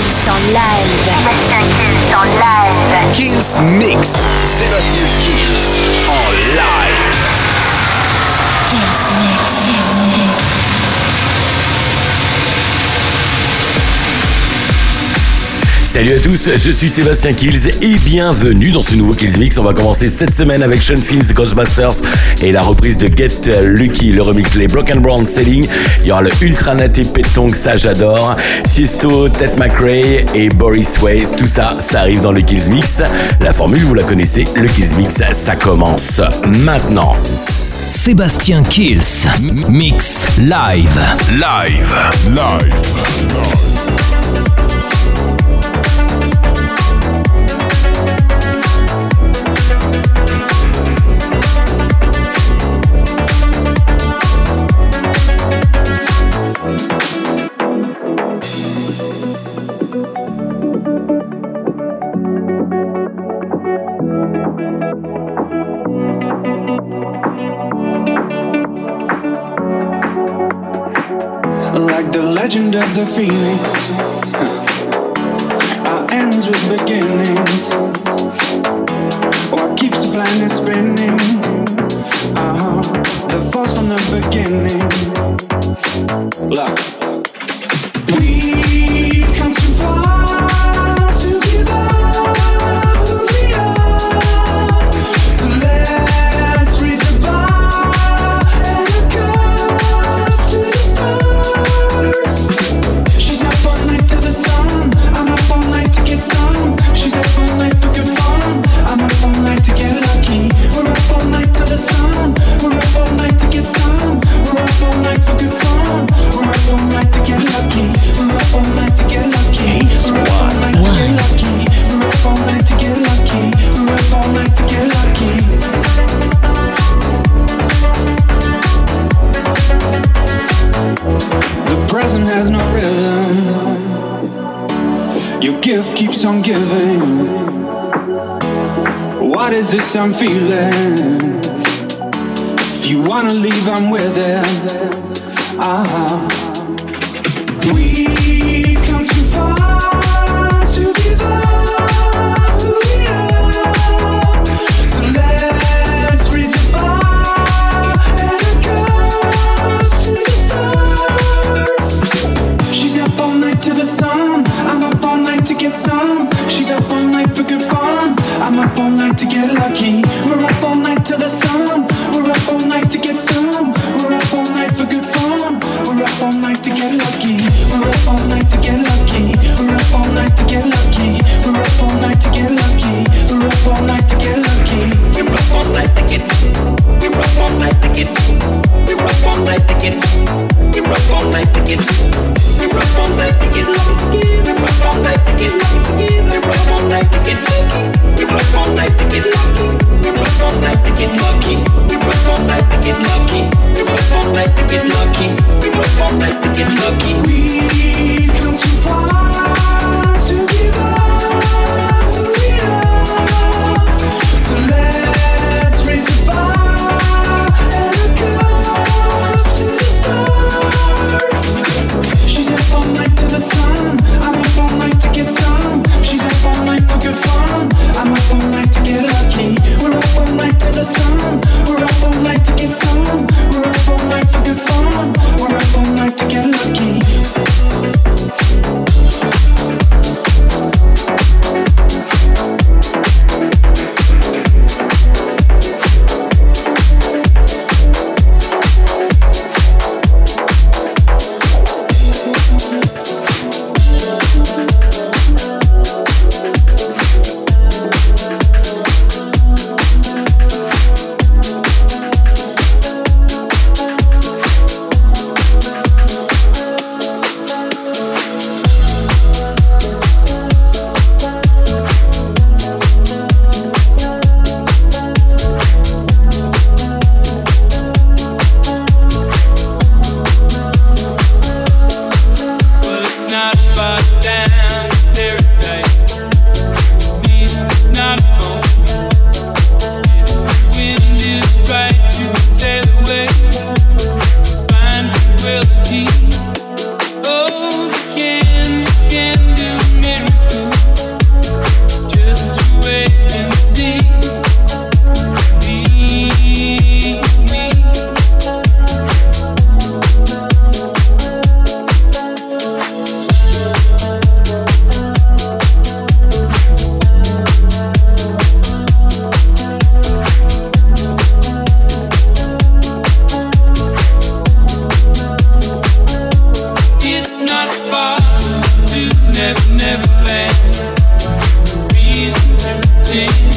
Kills en live. Kills en Mix. Kills en live. Salut à tous, je suis Sébastien Kills et bienvenue dans ce nouveau Kills Mix. On va commencer cette semaine avec Sean Finn's Ghostbusters et la reprise de Get Lucky, le remix Les Broken Brown Selling. Il y aura le Ultranet et Pétong, ça j'adore. Tiesto, Ted McRae et Boris Waze, tout ça, ça arrive dans le Kills Mix. La formule, vous la connaissez, le Kills Mix, ça commence maintenant. Sébastien Kills, Mix Live. Live. Live. live. the feelings. Our ends with beginnings. What keeps the planet spinning? Uh-huh. The force from the beginning. I'm feeling never, never land. Reason to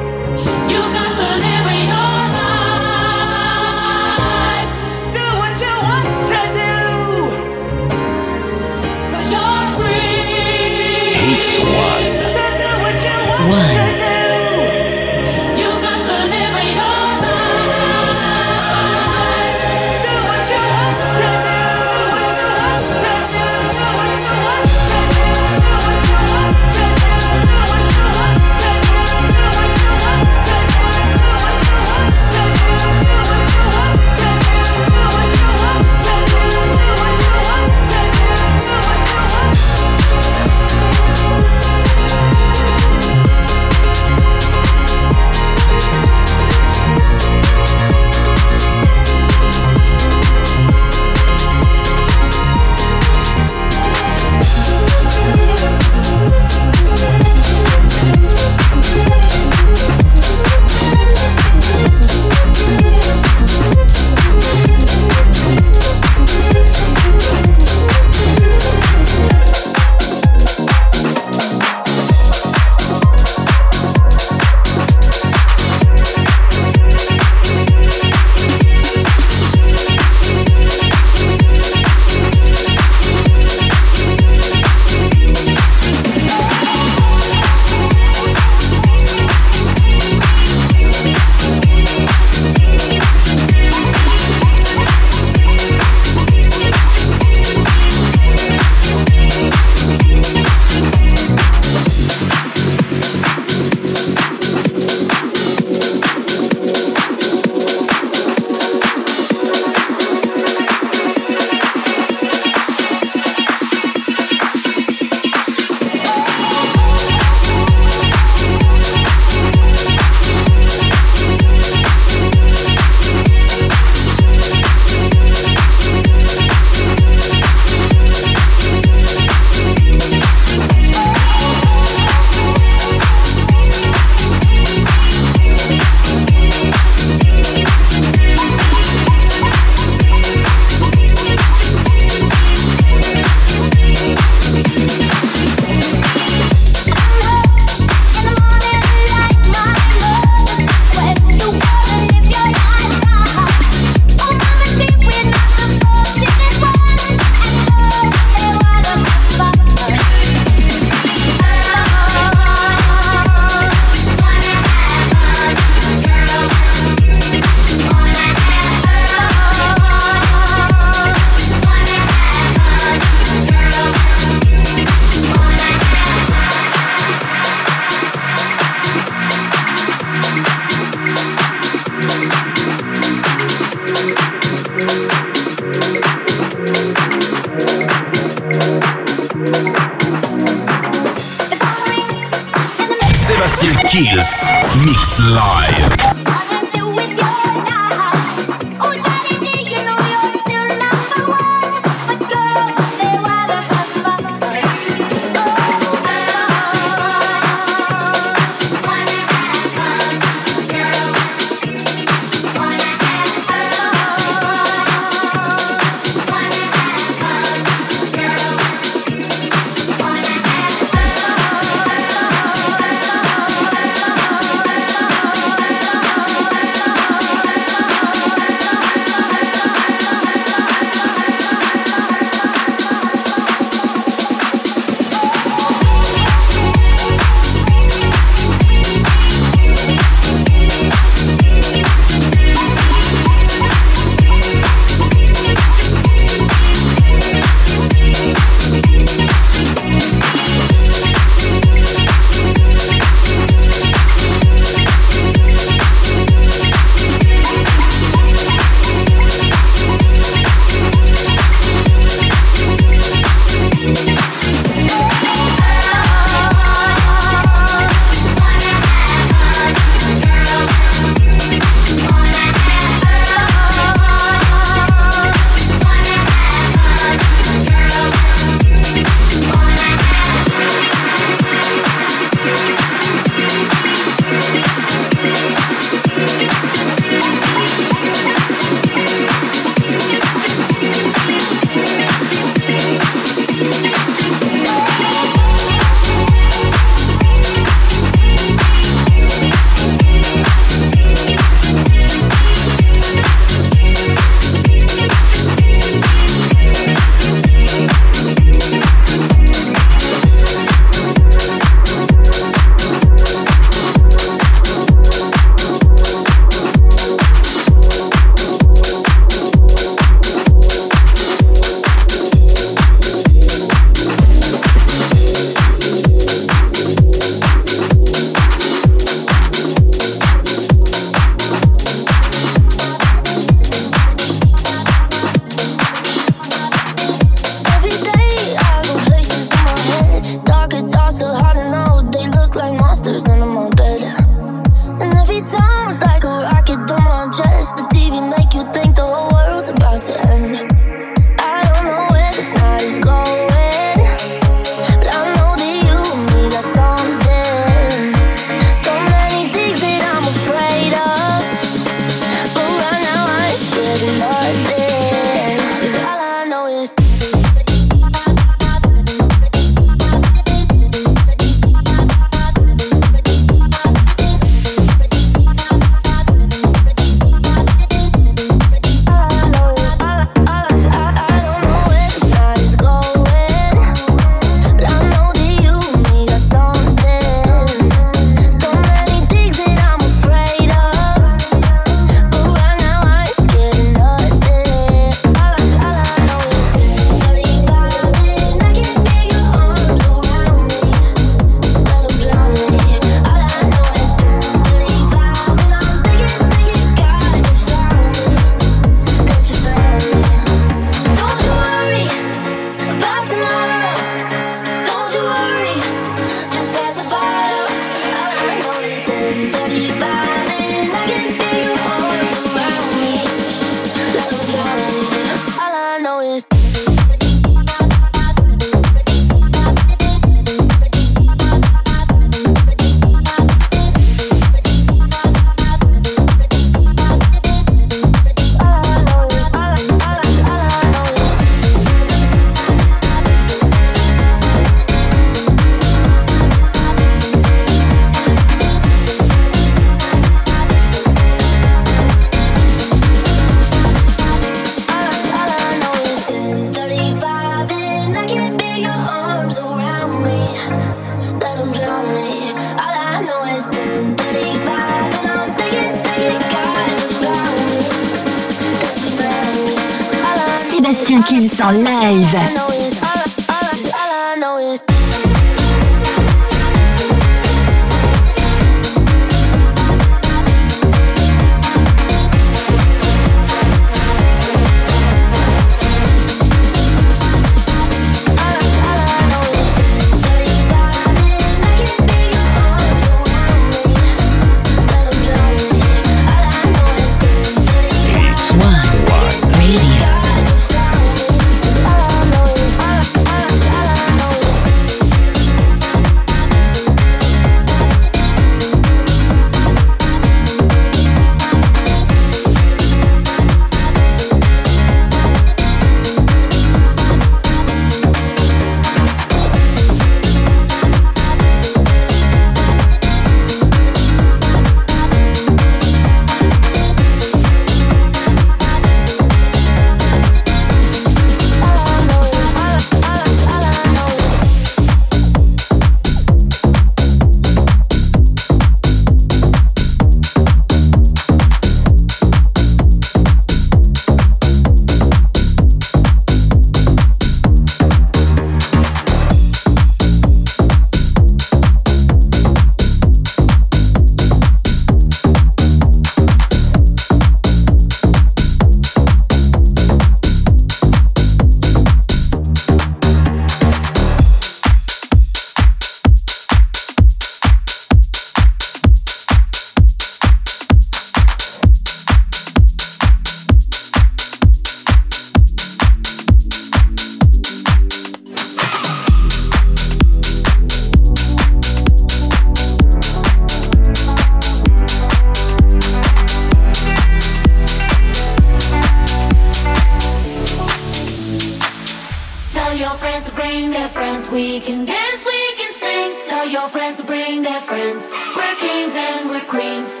and.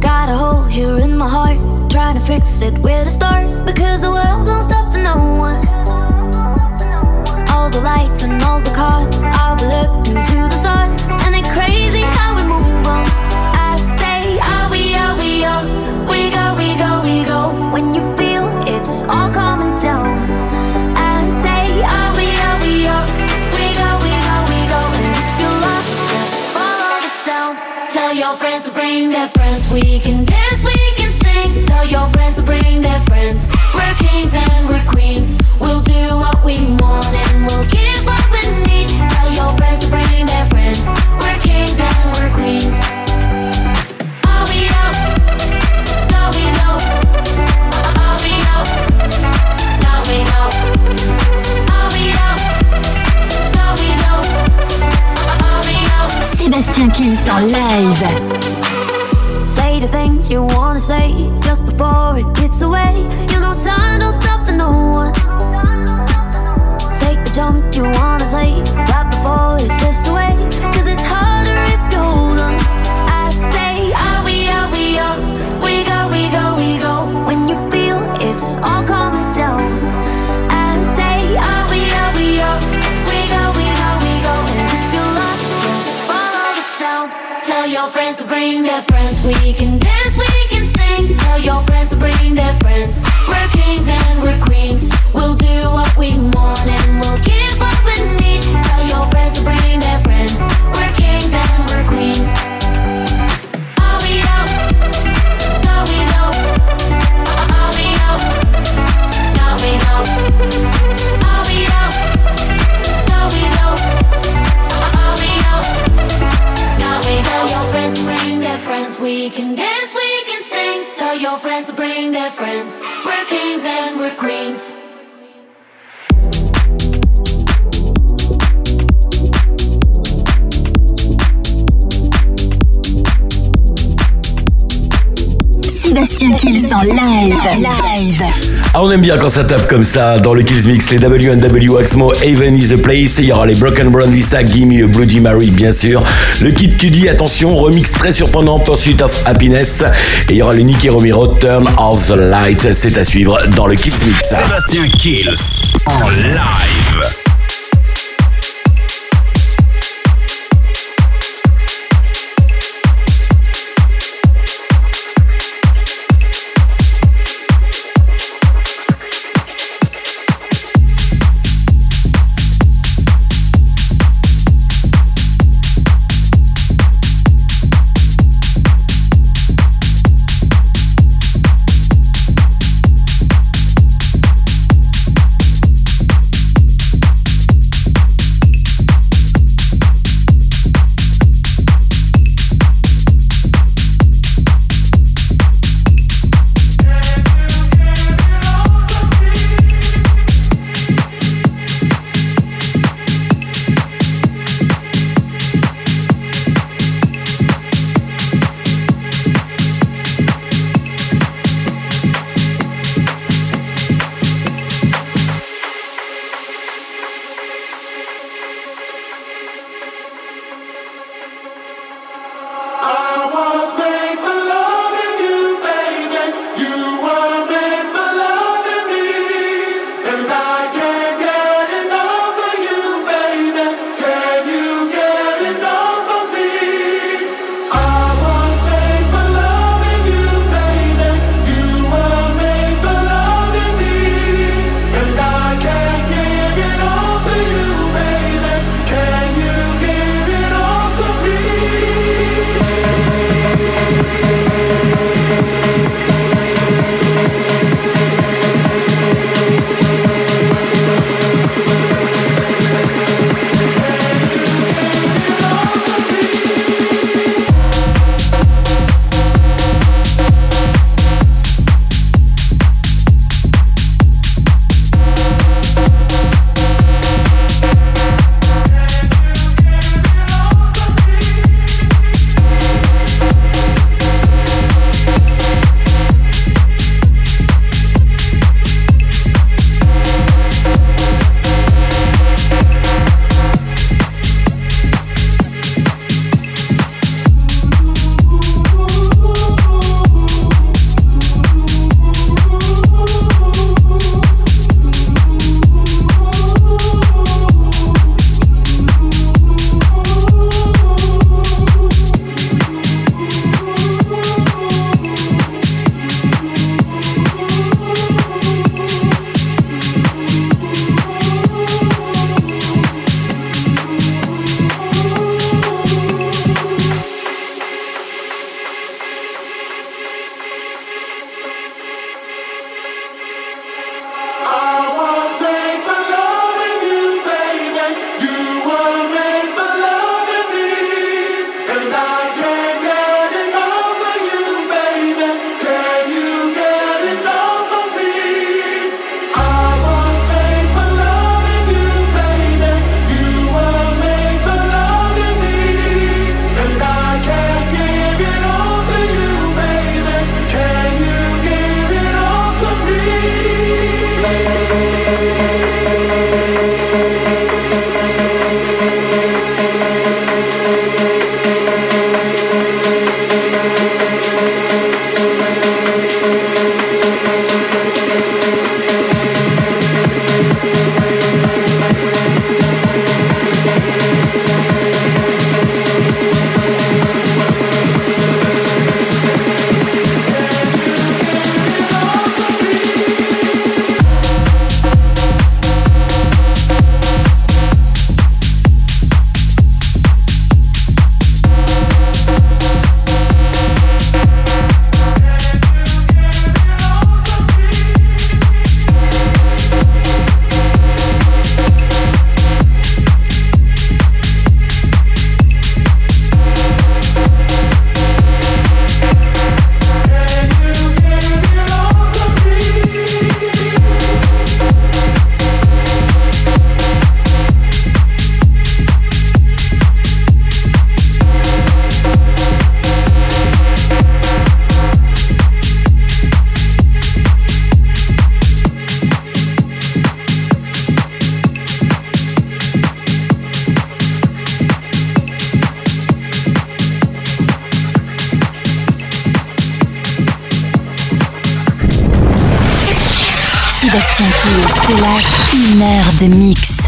Got a hole here in my heart. Trying to fix it where to start. Because the world don't stop for no one. All the lights and all the cars. I'll be looking to the stars. And it's crazy your friends to bring their friends. We can dance, we can sing. Tell your friends to bring their friends. We're kings and we're queens. We'll do what we want and we'll give Sébastien Kills en live. Say the things you wanna say just before it gets away. You know, time don't stop for no one. Take the jump you wanna take right before it gets away. Cause it's harder bring their friends. We can dance, we can sing. Tell your friends to bring their friends. We're kings and we're queens. We'll do what we want and we'll give what we need. Tell your friends to bring friends bring their friends. We're kings and we're queens. Sébastien Kills en live. Live. Ah, on aime bien quand ça tape comme ça dans le Kills Mix, les W&W Waxmo, Haven is the place, et il y aura les Broken Brown Lisa, Gimme a Bloody Mary bien sûr, le Kid Cudi, attention, remix très surprenant, Pursuit of Happiness, et il y aura le Nicky Romero, Turn off the Light, c'est à suivre dans le Kills Mix. Sébastien Kills en live. Oh. Sébastien Kills te lâche une heure de mix.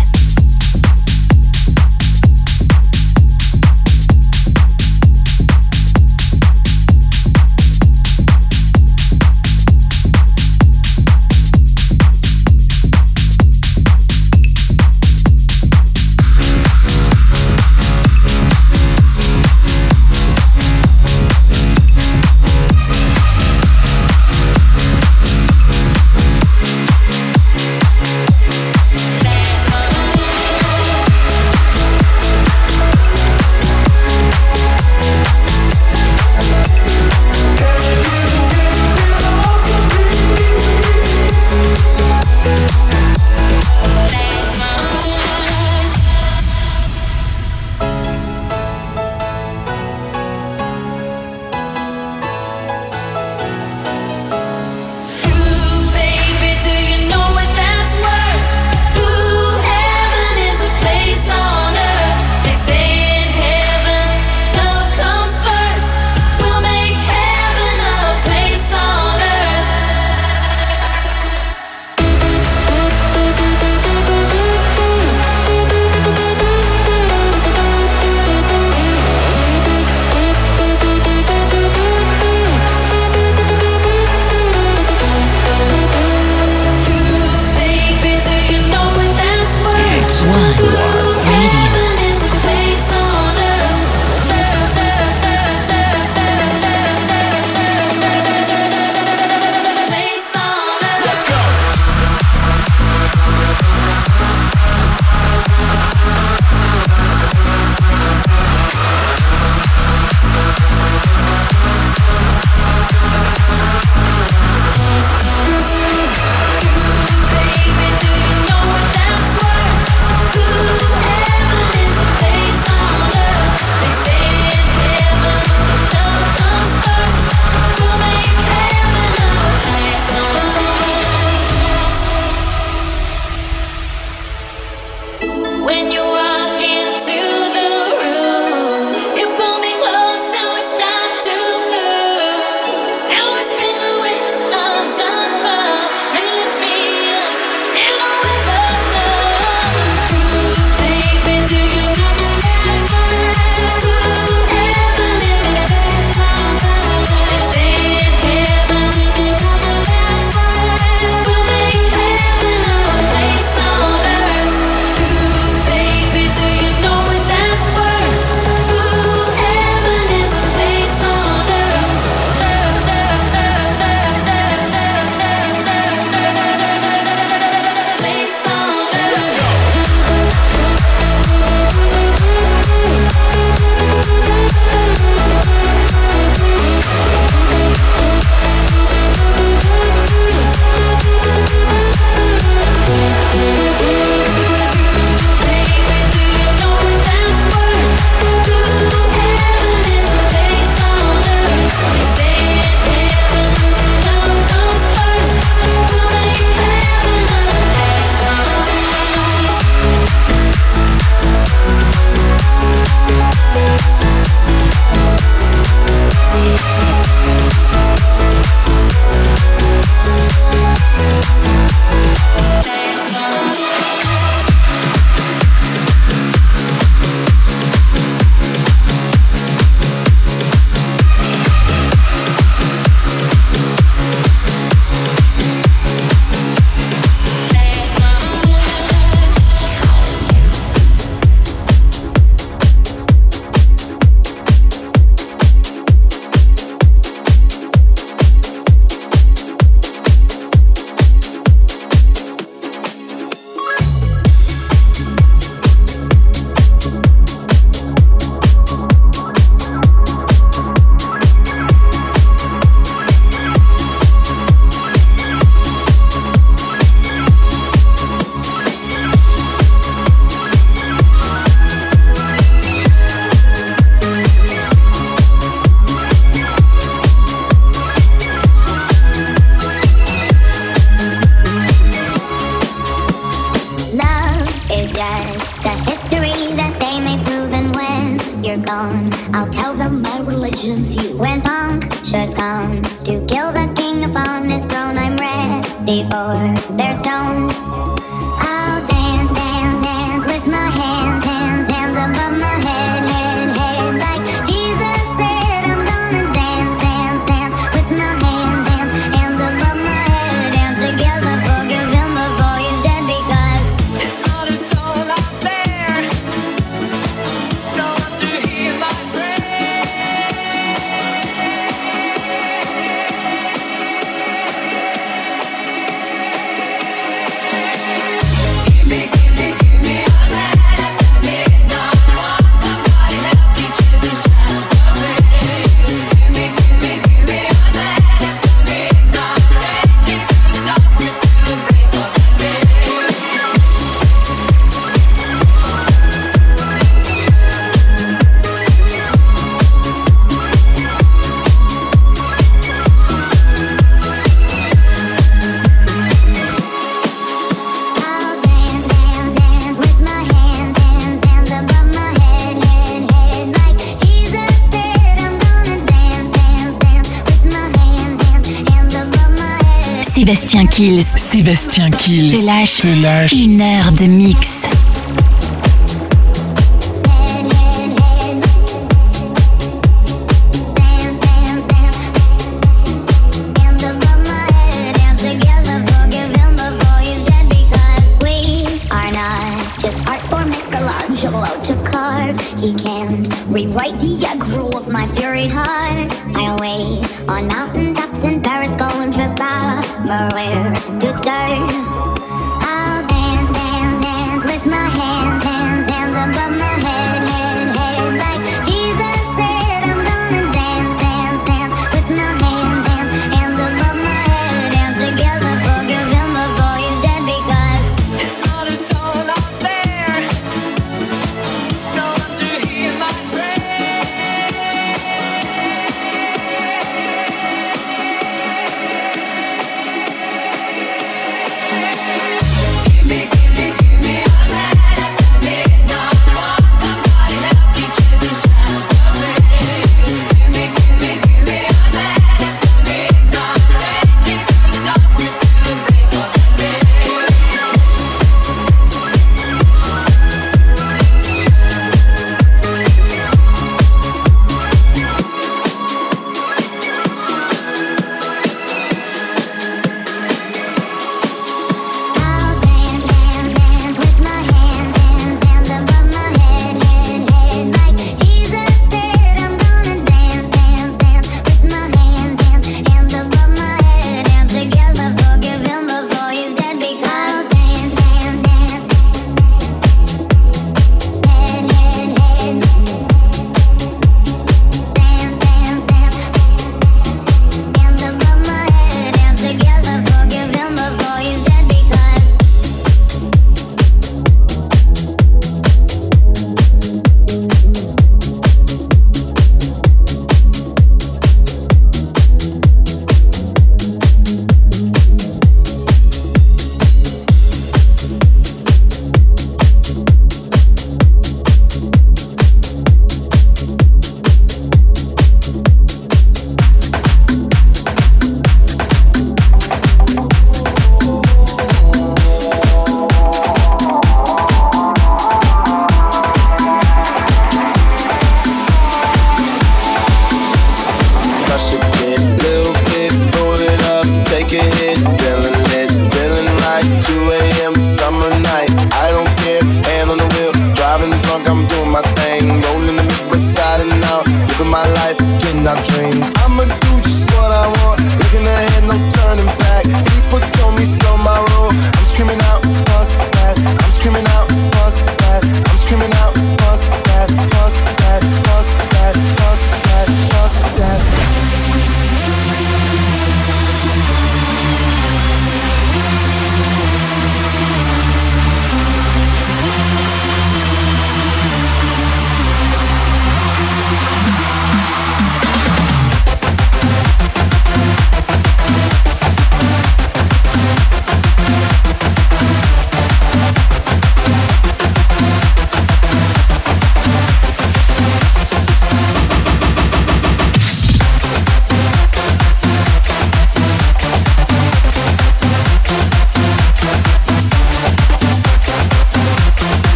Kills. Sébastien Kills. Te lâche. Te lâche. Une heure de mix.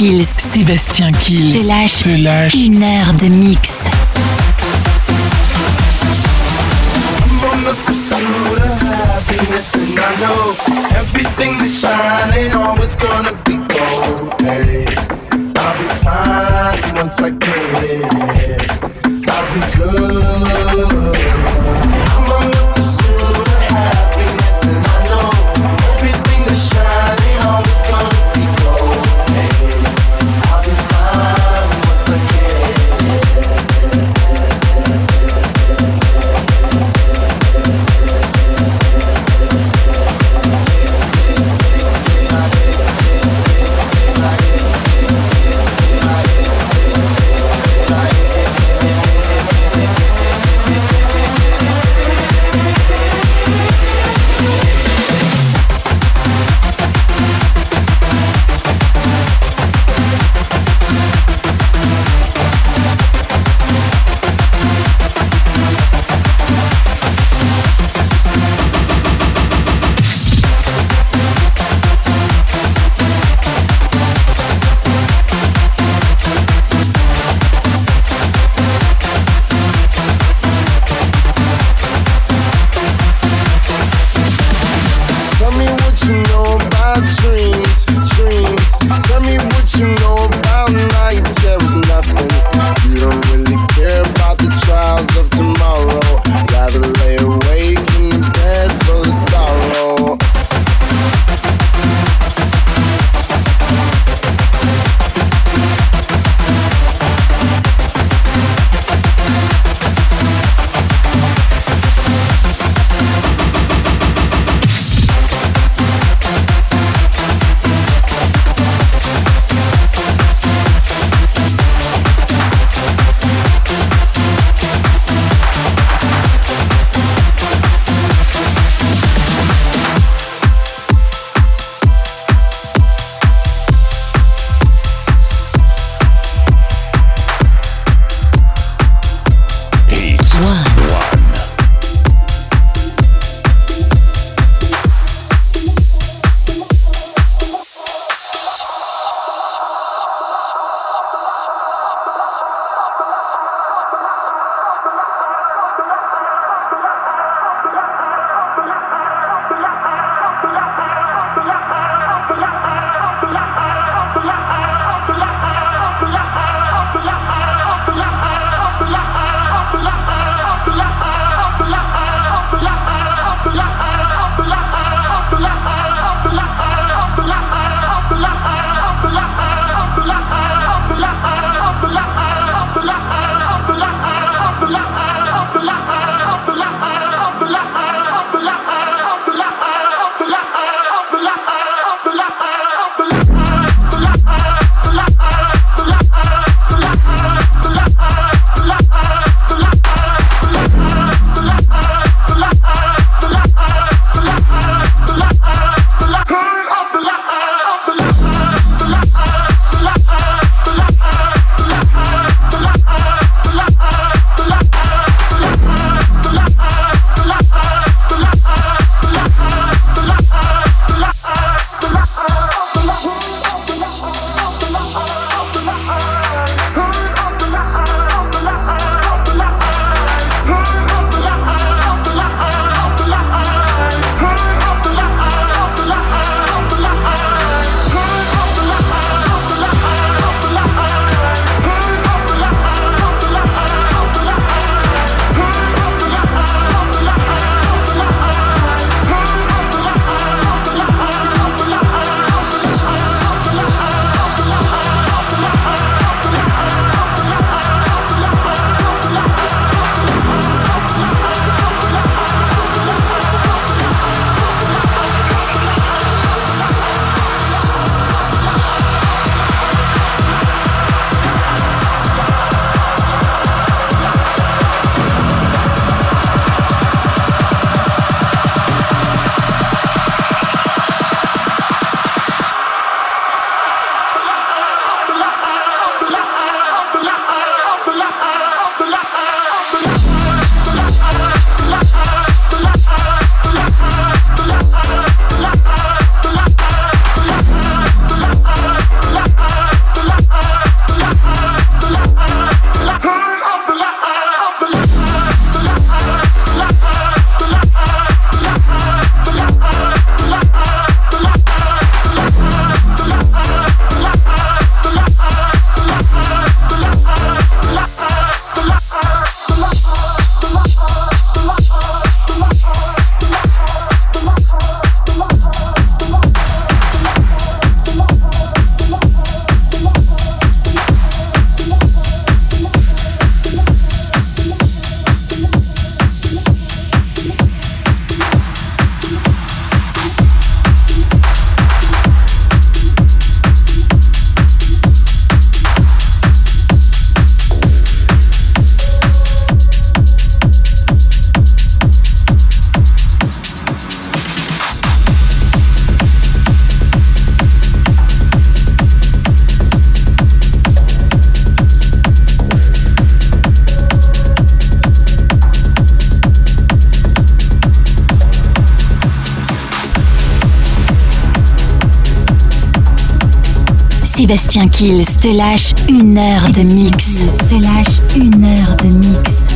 Sébastien Kills. Te lâche. Une heure de mix. Sébastien Kills te lâche une heure de mix. Te lâche une heure de mix.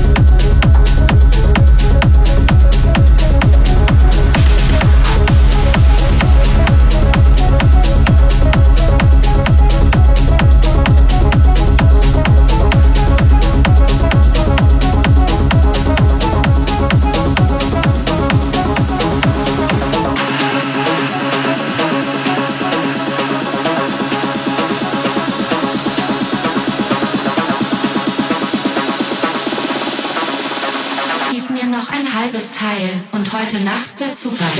Super.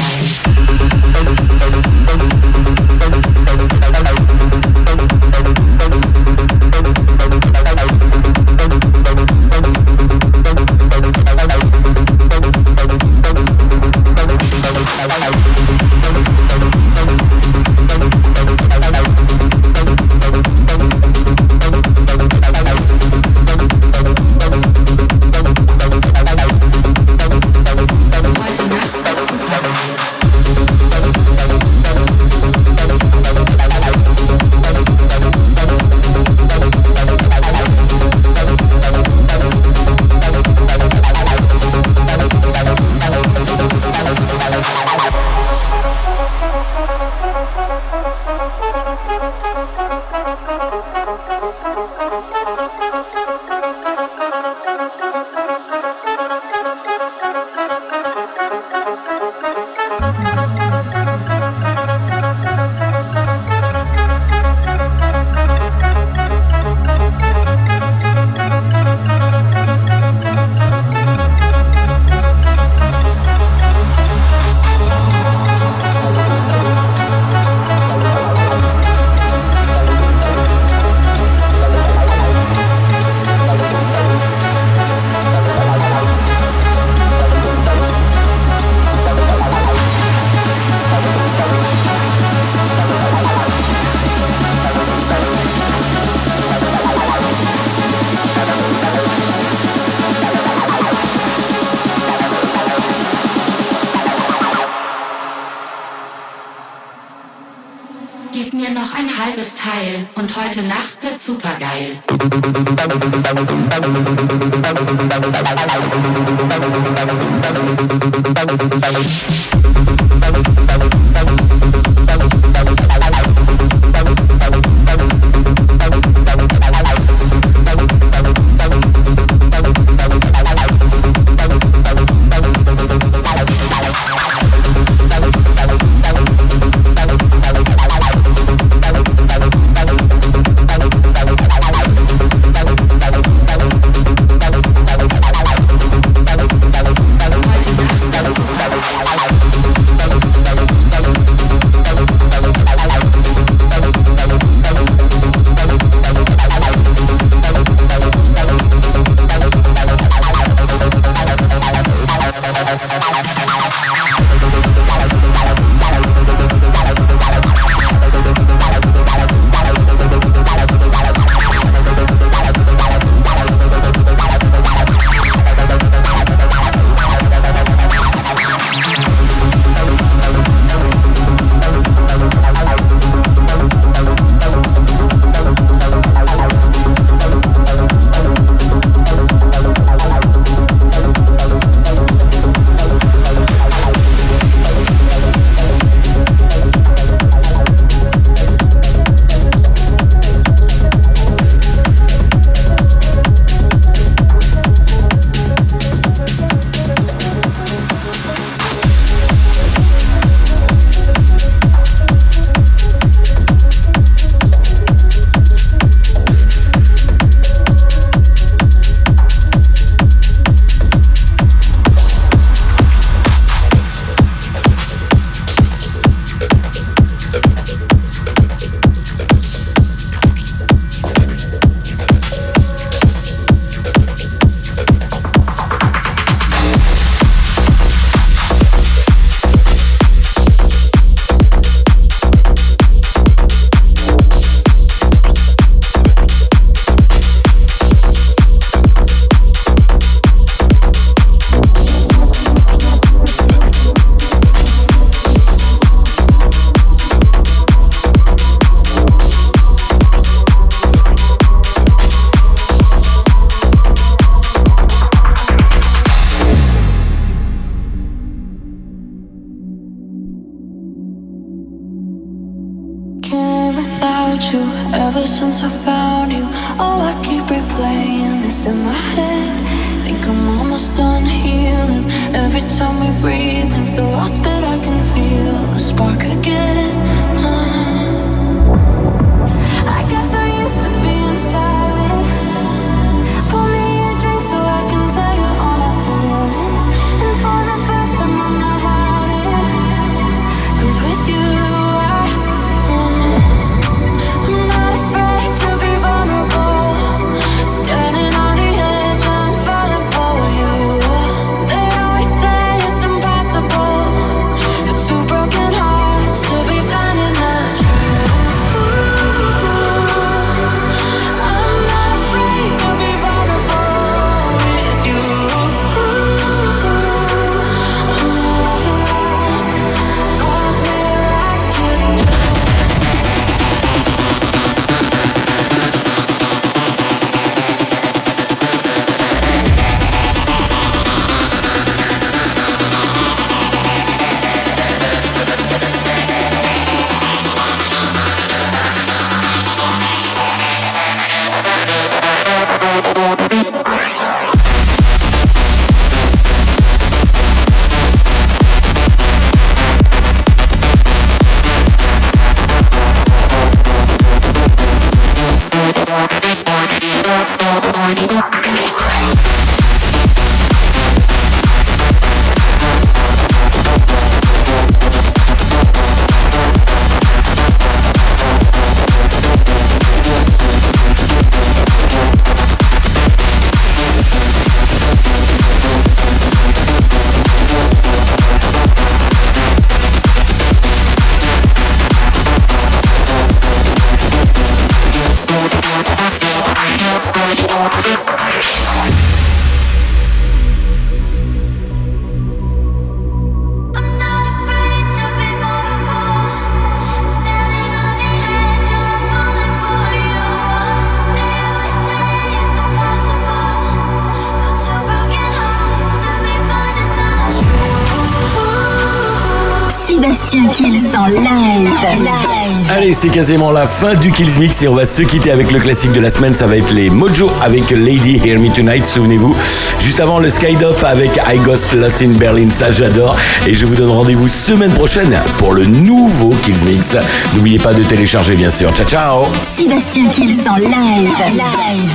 C'est quasiment la fin du Kills Mix et on va se quitter avec le classique de la semaine. Ça va être les Mojo avec Lady Hear Me Tonight, souvenez-vous. Juste avant, le Skydop avec I Ghost Lost in Berlin, ça j'adore. Et je vous donne rendez-vous semaine prochaine pour le nouveau Kills Mix. N'oubliez pas de télécharger, bien sûr. Ciao, ciao Sébastien Kills en live.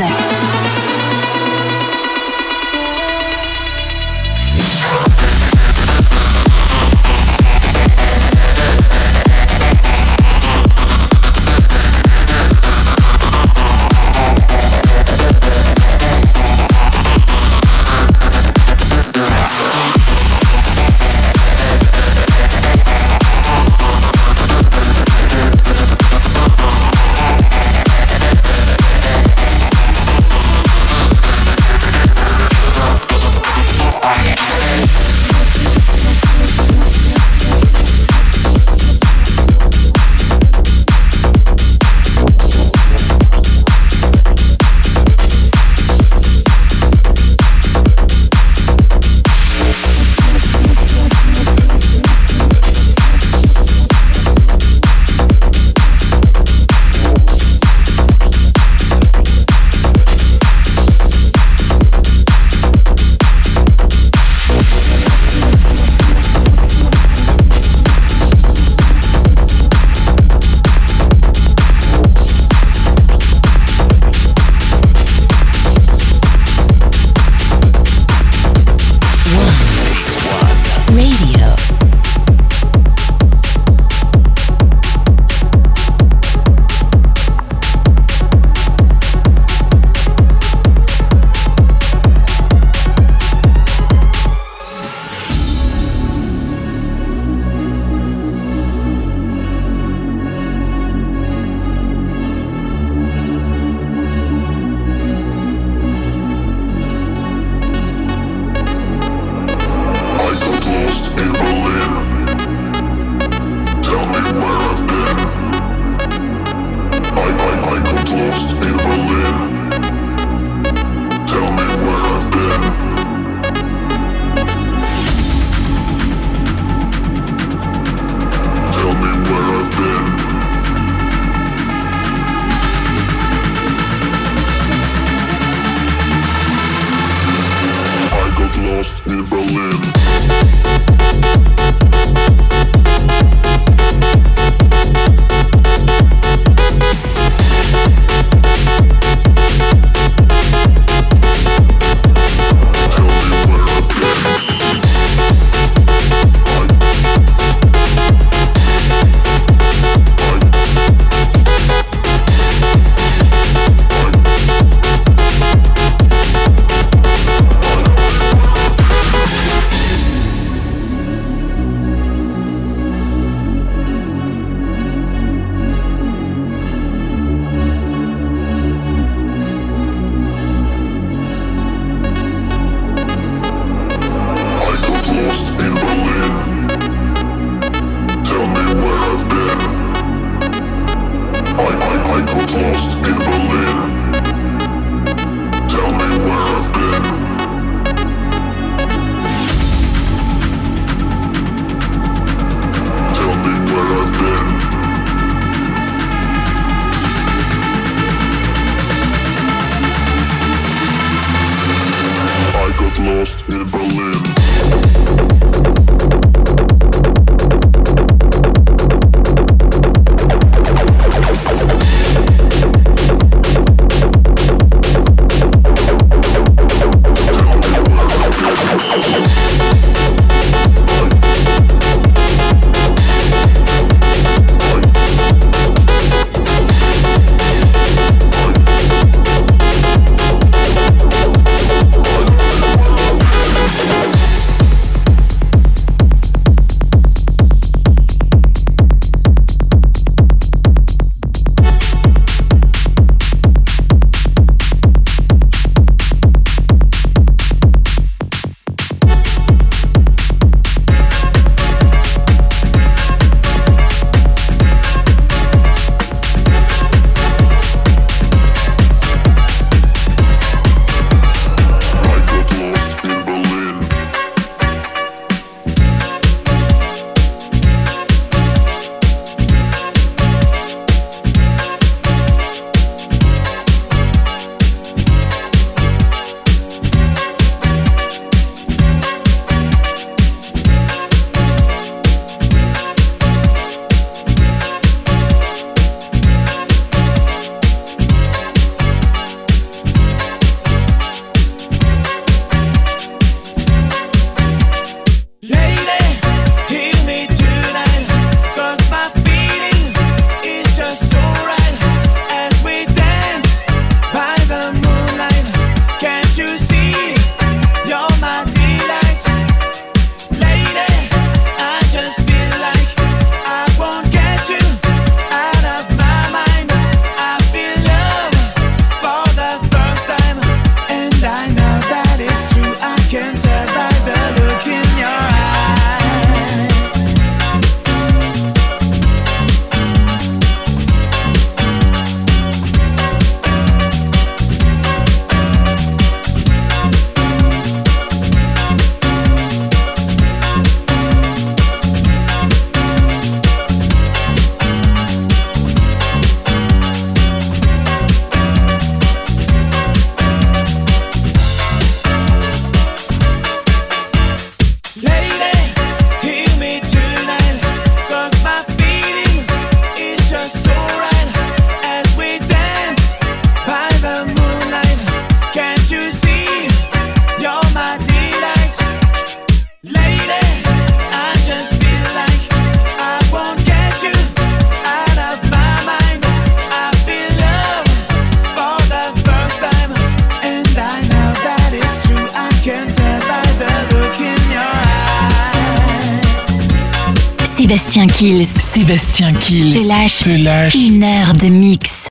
Masterlar